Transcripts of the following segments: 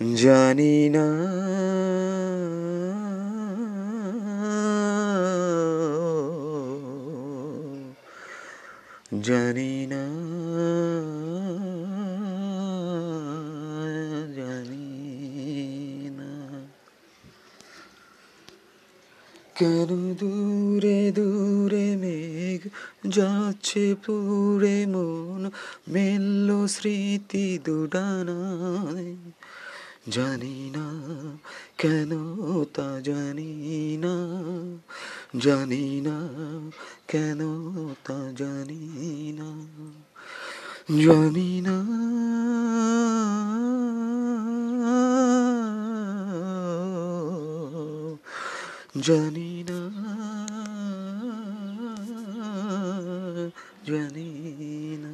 জানি না জানি না জানি না কেন দূরে দূরে মেঘ যাচ্ছে পুরে মন, মেলল স্মৃতি দুডানায় জানি না কেন তা জানি না জানি না কেন তা জানি না জানি না জানি না জানি না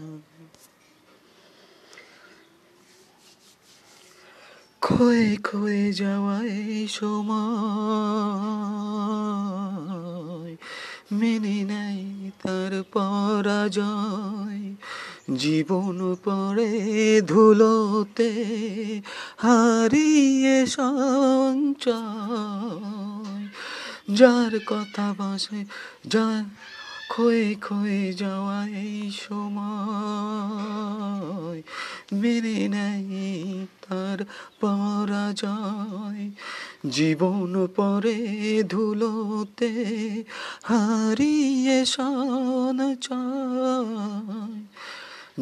ক্ষয়ে ক্ষয়ে যাওয়া সময় মেনে নেয় তার পরাজয়। জীবন পড়ে ধুলোতে হারিয়ে সঞ্চয়। যার কথা বাসে, যার ক্ষয়ে ক্ষয়ে যাওয়া এই সময় মেনে নেয় তার পরাজয়। জীবন পরে ধুলোতে হারিয়ে সঞ্চয়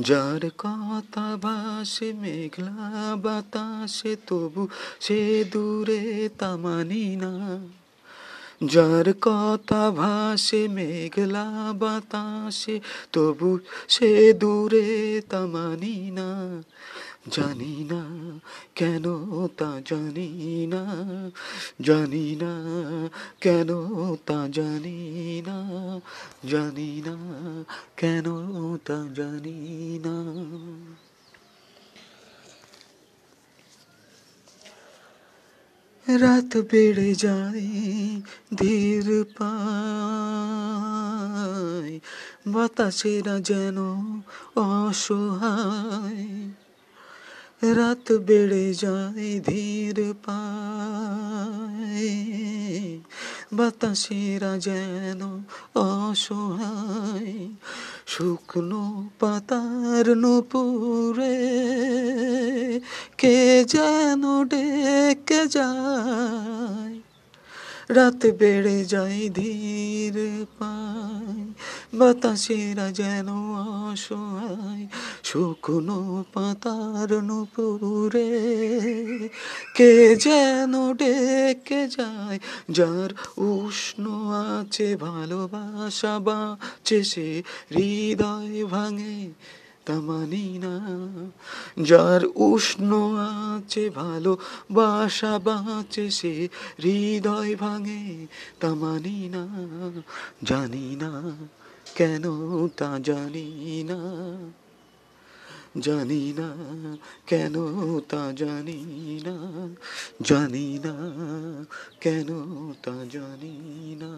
যার কথা ভাসে মেঘলা বাতাসে তবু সে দূরে তামানি না। যার কথা ভাসে, মেঘলা বাতাসে, তবু সে দূরে তা মানি না। জানি না কেন তা জানি না। জানি না কেন তা জানি না। জানি না কেন তা জানি না। রাত বেড়ে যায়, ধীর পায়, বাতাসেরা যেন অসহায়। রাত বেড়ে যায়, ধীর পায়, বাতাসেরা যেন অসহায়। শুকনো পাতার নুপুরে কে যেন ডেকে যায়। রাত বেড়ে যায় ধীর পায়, বাতাসেরা যেন অসহায়, শুকনো পাতার নুপুরে কে যেন ডেকে যায়, যার উষ্ণ আছে ভালোবাসা বাঁচে সে হৃদয় ভাঙে তা মানি না যার উষ্ণ আছে ভালো, বাসা বাঁচে সে, হৃদয় ভাঙে তা মানি না জানি না কেন তা জানি না জানি না কেন তা জানি না জানি না কেন তা জানি না